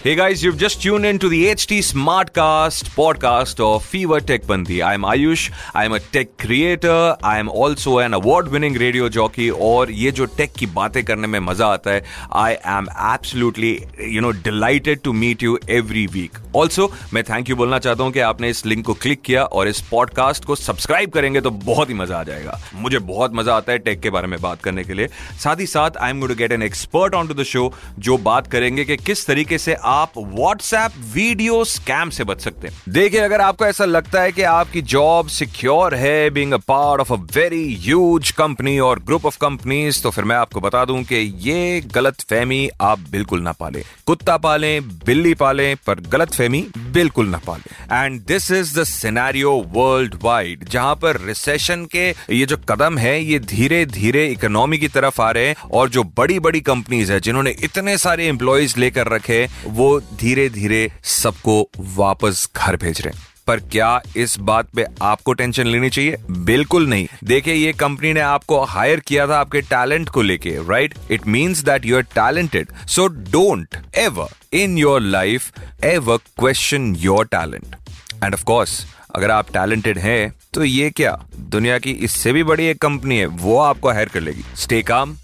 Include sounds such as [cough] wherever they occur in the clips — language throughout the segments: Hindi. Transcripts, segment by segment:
Hey guys, you've just tuned in to the HT Smartcast podcast of Fever Tech Bandi. I'm Ayush. I'm a tech creator. I'm also an award-winning radio jockey. और ये जो टेक की बातें करने में मज़ा आता है I am absolutely you know delighted to meet you every week also मैं थैंक यू बोलना चाहता हूँ कि आपने इस लिंक को क्लिक किया और इस पॉडकास्ट को सब्सक्राइब करेंगे तो बहुत ही मज़ा आ जाएगा मुझे बहुत मज़ा आता है टेक के बारे में बात करने के लिए साथ ही साथ I am going to get an expert on to the show जो बात करेंगे कि किस तरीके से आप व्हाट्सएप वीडियो स्कैम से बच सकते हैं। देखिए, अगर आपको ऐसा लगता है कि आपकी जॉब सिक्योर है being a part of a very huge company और ग्रुप ऑफ़ कंपनीज़ तो फिर मैं आपको बता दूँ कि ये गलत फहमी आप बिल्कुल ना पालें। कुत्ता पालें, बिल्ली पालें, पर गलत फहमी बिल्कुल ना पालें। And this is the scenario world wide जहाँ पर रिसेशन के ये जो कदम है, ये धीरे धीरे इकोनॉमी की तरफ़ आ रहे हैं, और जो बड़ी बड़ी कंपनीज़ है, जिन्होंने इतने सारे एम्प्लॉयज़ लेकर रखे वो धीरे धीरे सबको वापस घर भेज रहे हैं। पर क्या इस बात पे आपको टेंशन लेनी चाहिए? बिल्कुल नहीं। देखिए, ये कंपनी ने आपको हायर किया था आपके टैलेंट को लेके right it means that you are talented so don't ever in your life ever question your talent and of course अगर आप टैलेंटेड हैं तो ये क्या? दुनिया की इससे भी बड़ी एक कंपनी है, वो आपको हायर कर लेगी। स्टे काम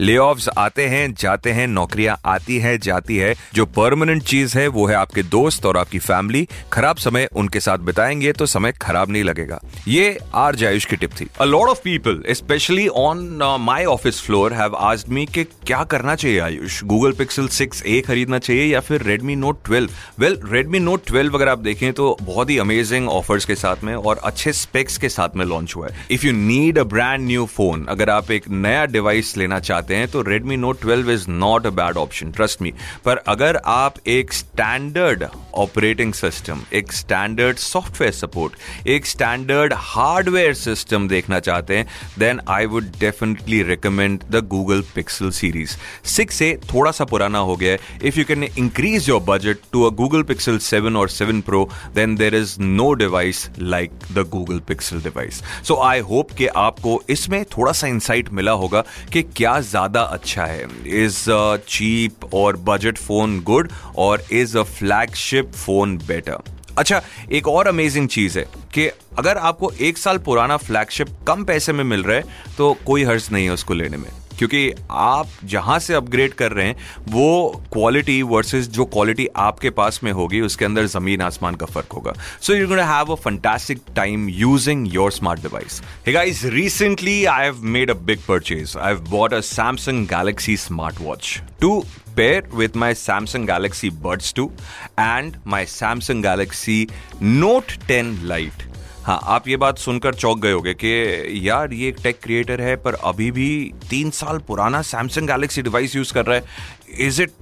ले आते हैं, जाते हैं, नौकरियाँ आती है, जाती है। जो परमानेंट चीज़ है, वो है आपके दोस्त और आपकी फैमिली खराब समय उनके साथ बिताएँगे तो समय खराब नहीं लगेगा। ये आर जायुष की टिप थी। A lot of people specially on my office floor have me कि क्या करना चाहिए Ayush? Google Pixel six A खरीदना चाहिए या फिर Redmi Note 12 well Redmi Note 12 अगर आप देखें तो बहुत ही अमेजिंग ऑफर्स के साथ में और अच्छे स्पेक्स के साथ में लॉन्च हुआ है। If you need a brand new phone अगर आप एक नया डिवाइस लेना चाहते चाहते हैं तो Redmi Note 12 is not a bad option trust me पर अगर आप एक स्टैंडर्ड ऑपरेटिंग सिस्टम एक स्टैंडर्ड सॉफ्टवेयर सपोर्ट एक स्टैंडर्ड हार्डवेयर सिस्टम देखना चाहते हैं then I would definitely recommend the Google Pixel series six से थोड़ा सा पुराना हो गया है। If you can increase your budget to a Google Pixel seven और seven pro then there is no device like the Google Pixel device so I hope कि आपको इसमें थोड़ा सा इंसाइट मिला होगा कि क्या ज़्यादा अच्छा है। इज़ अ चीप और बजट फ़ोन गुड और is a flagship phone better अच्छा एक और अमेजिंग चीज़ है कि अगर आपको एक साल पुराना फ्लैगशिप कम पैसे में मिल रहा है तो कोई हर्ज नहीं है उसको लेने में। क्योंकि आप जहाँ से अपग्रेड कर रहे हैं, वो क्वालिटी वर्सेस जो क्वालिटी आपके पास में होगी, उसके अंदर ज़मीन आसमान का फ़र्क होगा। So you have a fantastic time using your smart device guys recently I have made a big purchase I have bought a Samsung Galaxy smart watch to pair with my Samsung Galaxy Buds 2 and my Samsung Galaxy Note 10 Lite. हाँ आप ये बात सुनकर चौक गए होगे कि यार, ये एक टेक क्रिएटर है, पर अभी भी तीन साल पुराना सैमसंग गैलेक्सी डिवाइस यूज़ कर रहा है। इज़ इट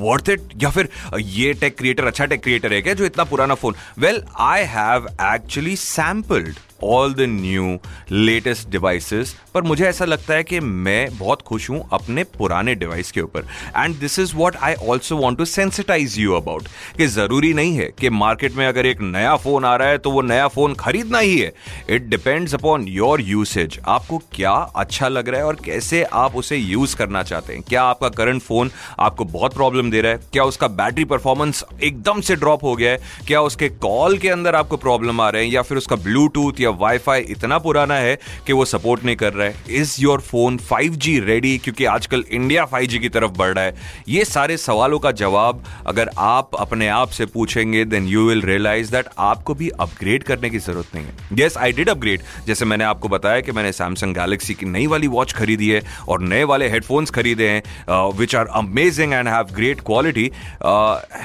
वर्थ इट या फिर ये टेक क्रिएटर अच्छा टेक क्रिएटर है क्या जो इतना पुराना phone well I have actually sampled all the new latest devices पर मुझे ऐसा लगता है कि मैं बहुत खुश हूँ अपने पुराने डिवाइस के ऊपर। And this is what I also want to sensitise you about कि ज़रूरी नहीं है कि मार्केट में अगर एक नया फ़ोन आ रहा है तो वो नया फ़ोन खरीदना ही है। It depends upon your usage आपको क्या अच्छा लग रहा है और कैसे आप उसे यूज़ करना चाहते हैं? क्या आपका करंट फ़ोन आपको बहुत प्रॉब्लम दे रहा है? क्या उसका बैटरी परफॉर्मेंस एकदम से ड्रॉप हो गया है? क्या उसके कॉल के अंदर आपको प्रॉब्लम आ रहे हैं? या फिर उसका ब्लूटूथ या या वाईफाई इतना पुराना है कि वो सपोर्ट नहीं कर रहा है। Is your phone 5G ready क्योंकि आजकल इंडिया 5G की तरफ़ बढ़ रहा है। ये सारे सवालों का जवाब अगर आप अपने आप से पूछेंगे then you will realise that आपको भी अपग्रेड करने की ज़रूरत नहीं है। यस आई डिड अपग्रेड जैसे मैंने आपको बताया कि मैंने सैमसंग गैलेक्सी की नई वाली वॉच खरीदी है और नए वाले हेडफोन्स खरीदे हैं which are amazing and have great quality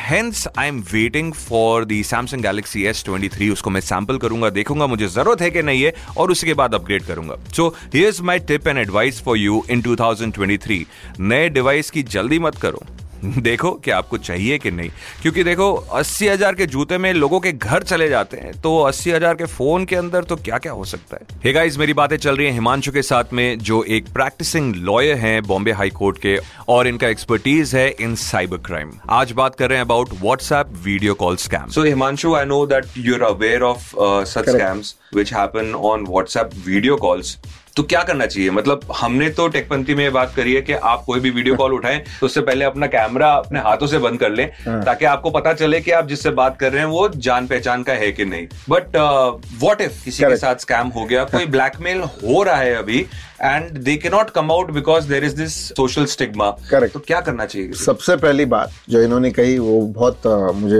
hence I am waiting for the Samsung Galaxy S twenty three उसको मैं सैंपल करूँगा, देखूँगा, मुझे ज़रूरत ज़रूरत है कि नहीं है, और उसके बाद अपग्रेड करूँगा। So here's my tip and advice for you in 2023 नए डिवाइस की जल्दी मत करो। देखो कि आपको चाहिए कि नहीं। क्योंकि देखो अस्सी हज़ार के जूते में लोगों के घर चले जाते हैं तो अस्सी हज़ार के फ़ोन के अंदर तो क्या क्या हो सकता है? हे गाइस मेरी बातें चल रही हैं हिमांशु के साथ में जो एक प्रैक्टिसिंग लॉयर हैं बॉम्बे हाई कोर्ट के और इनका एक्सपर्टीज है इन साइबर क्राइम आज बात कर रहे हैं about WhatsApp video call scam so Himanshu I know that you are aware of such scams which happen on WhatsApp video calls तो क्या करना चाहिए मतलब हमने तो टेकपंथी में बात करी है कि आप कोई भी वीडियो कॉल उठाएँ तो उससे पहले अपना कैमरा अपने हाथों से बंद कर लें हाँ। ताकि आपको पता चले कि आप जिससे बात कर रहे हैं वो जान पहचान का है कि नहीं बट वॉट इफ़ किसी के साथ स्कैम हो गया कोई ब्लैकमेल हो रहा है अभी and they can not come out because there is this social stigma Correct. तो क्या करना चाहिए सबसे पहली बात जो इन्होंने कही वो बहुत अ, मुझे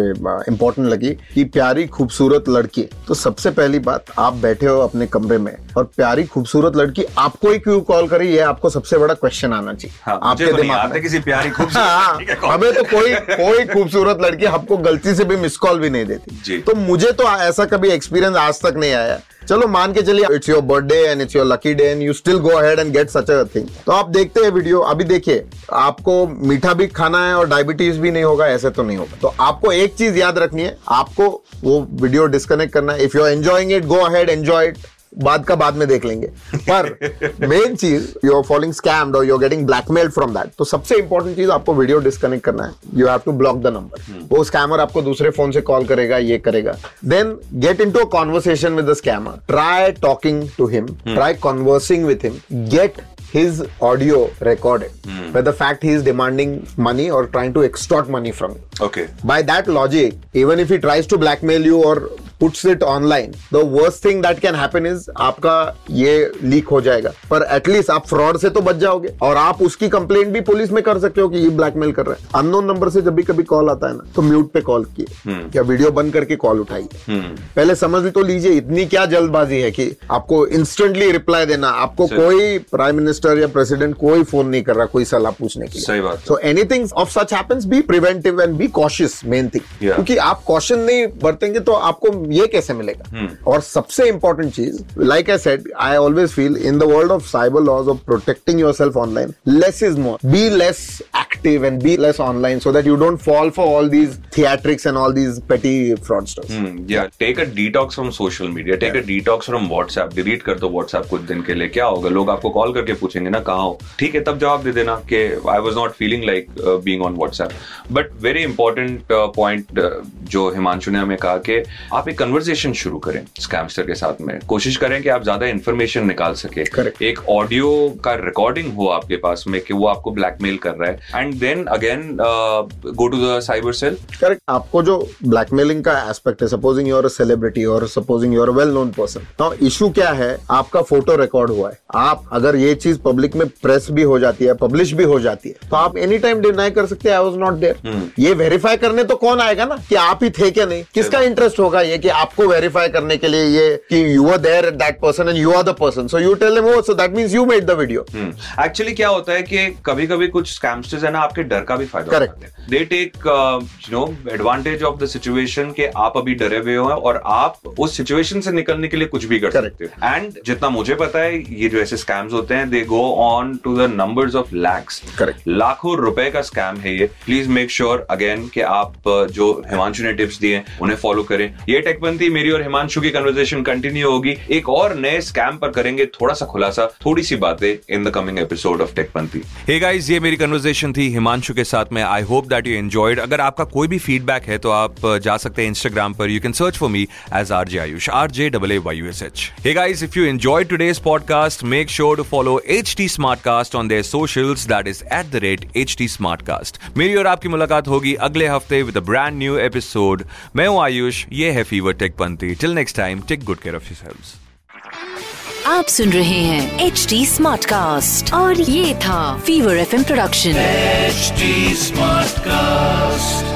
इम्पोर्टेंट लगी कि प्यारी खूबसूरत लड़की तो सबसे पहली बात आप बैठे हो अपने कमरे में और प्यारी खूबसूरत लड़की आपको ही क्यों कॉल करी ये आपको सबसे बड़ा क्वेश्चन आना चाहिए। हाँ, मुझे तो नहीं आते किसी प्यारी खूबसूरत हाँ, का call। हमें तो कोई [laughs] कोई खूबसूरत लड़की आपको गलती से भी मिस कॉल भी नहीं देती। तो मुझे तो ऐसा कभी एक्सपीरियंस आज तक नहीं आया। चलो मान के चलिए it's your birthday and it's your lucky day and you still go ahead and get such a thing तो आप देखते हैं वीडियो अभी देखिए आपको मीठा भी खाना है और डायबिटीज़ भी नहीं होगा ऐसे तो नहीं होगा। तो आपको एक चीज़ याद रखनी है आपको वो वीडियो डिस्कनेक्ट करना है। If you are enjoying it go ahead enjoy it बाद का बाद में देख लेंगे। पर मेन चीज़ यू आर फॉलोइंग स्कैम्ड और you are getting blackmail from that तो सबसे इंपॉर्टेंट चीज़ आपको वीडियो डिस्कनेक्ट करना है। You have to block the number वो स्कैमर आपको दूसरे फ़ोन से कॉल करेगा ये करेगा। Then get into a conversation with the scammer try talking to him try conversing with him get his audio recorded. Where the fact he is demanding money or trying to extort money from you. Okay. by that logic, even if he tries to blackmail you or puts it online the worst thing that can happen is आपका ये लीक हो जाएगा। पर एटलीस्ट आप फ्रॉड से तो बच जाओगे और आप उसकी कंप्लेंट भी पुलिस में कर सकते हो कि ये ब्लैकमेल कर रहा है। अननोन नंबर से जब भी कभी कॉल आता है ना तो म्यूट पे कॉल किए। या वीडियो बंद करके कॉल उठाइए पहले समझ तो लीजिए इतनी क्या जल्दबाजी है कि आपको इंस्टेंटली रिप्लाई देना आपको कोई प्राइम मिनिस्टर या प्रेसिडेंट कोई फ़ोन नहीं कर रहा कोई सलाह पूछने के लिए। सही बात so anything of such happens be preventive and be cautious main thing क्योंकि आप कॉशन नहीं बरतेंगे तो आपको ये कैसे मिलेगा? और सबसे important cheese like I said I always feel in the world of cyber laws of protecting your self online less is more be less active and be less online so that you don't fall for all these theatrics and all these petty fraudsters Hmm, yeah, take a detox from social media. Take a detox from WhatsApp. Delete कर दो WhatsApp कुछ दिन के लिए। क्या होगा? लोग आपको कॉल करके पूछेंगे ना कहाँ हो? ठीक है तब जवाब दे देना कि I was not feeling like being on WhatsApp. But very important point जो हिमांशु ने हमें कहा कि आप एक कन्वर्सेशन शुरू करें स्कैमस्टर के साथ में। कोशिश करें कि आप ज़्यादा इन्फॉर्मेशन निकाल सके। Correct. एक ऑडियो का रिकॉर्डिंग हो आपके पास में कि वो आपको ब्लैकमेल कर रहा है। And then again go to the cyber cell correct आपको जो ब्लैकमेलिंग का एस्पेक्ट है सपोजिंग यूर सेलिब्रिटी और supposing your well known person तो इशू क्या है? आपका फ़ोटो रिकॉर्ड हुआ है। आप अगर ये चीज़ पब्लिक में प्रेस भी हो जाती है पब्लिश भी हो जाती है तो आप एनी टाइम डिनाई कर सकते हैं आई वॉज़ नॉट देयर ये वेरीफाई करने तो कौन आएगा ना कि आप ही थे क्या नहीं? किसका इंटरेस्ट होगा ये? कि आपको वेरीफाई करने के लिए ये कि you are there at that person and you are the person so you tell him so that means you made the video actually क्या होता है कि कभी कभी कुछ स्कैमस्टर्स है ना आपके डर का भी फ़ायदा हैं। They take you know advantage of the situation के आप अभी डरे हुए हो और आप उस सिचुएशन से निकलने के लिए कुछ भी कर Correct. सकते हो। एंड जितना मुझे पता है ये जो ऐसे स्कैम्स होते हैं they go on to the numbers of lakhs. लाखों रुपए का स्कैम है ये। प्लीज़ मेक श्योर अगेन कि आप uh, जो हिमांशु ने टिप्स दिए उन्हें फॉलो करें। ये टेकपंथी मेरी और हिमांशु की कन्वर्सेशन कंटिन्यू होगी। एक और नए स्कैम पर करेंगे थोड़ा सा खुलासा थोड़ी सी बातें in the coming episode of Techpanthi hey guys ये मेरी कन्वर्सेशन थी हिमांशु के साथ में। I hope that you enjoyed अगर आपका कोई भी फीडबैक है तो आप uh, जा सकते हैं इंस्टाग्राम पर। You can search for me as R J Ayush R J double A Y U S H hey guys if you enjoy today's podcast make sure to follow H T smart cast on their socials that is at the rate H T smartcast मेरी और आपकी मुलाकात होगी अगले हफ़्ते विद ब्रांड न्यू एपिसोड मैं हूँ आयुष ये है fever Techpanthi till next time take good care of yourselves आप सुन रहे हैं एच डी स्मार्ट कास्ट और ये था fever FM production H smart Smartcast.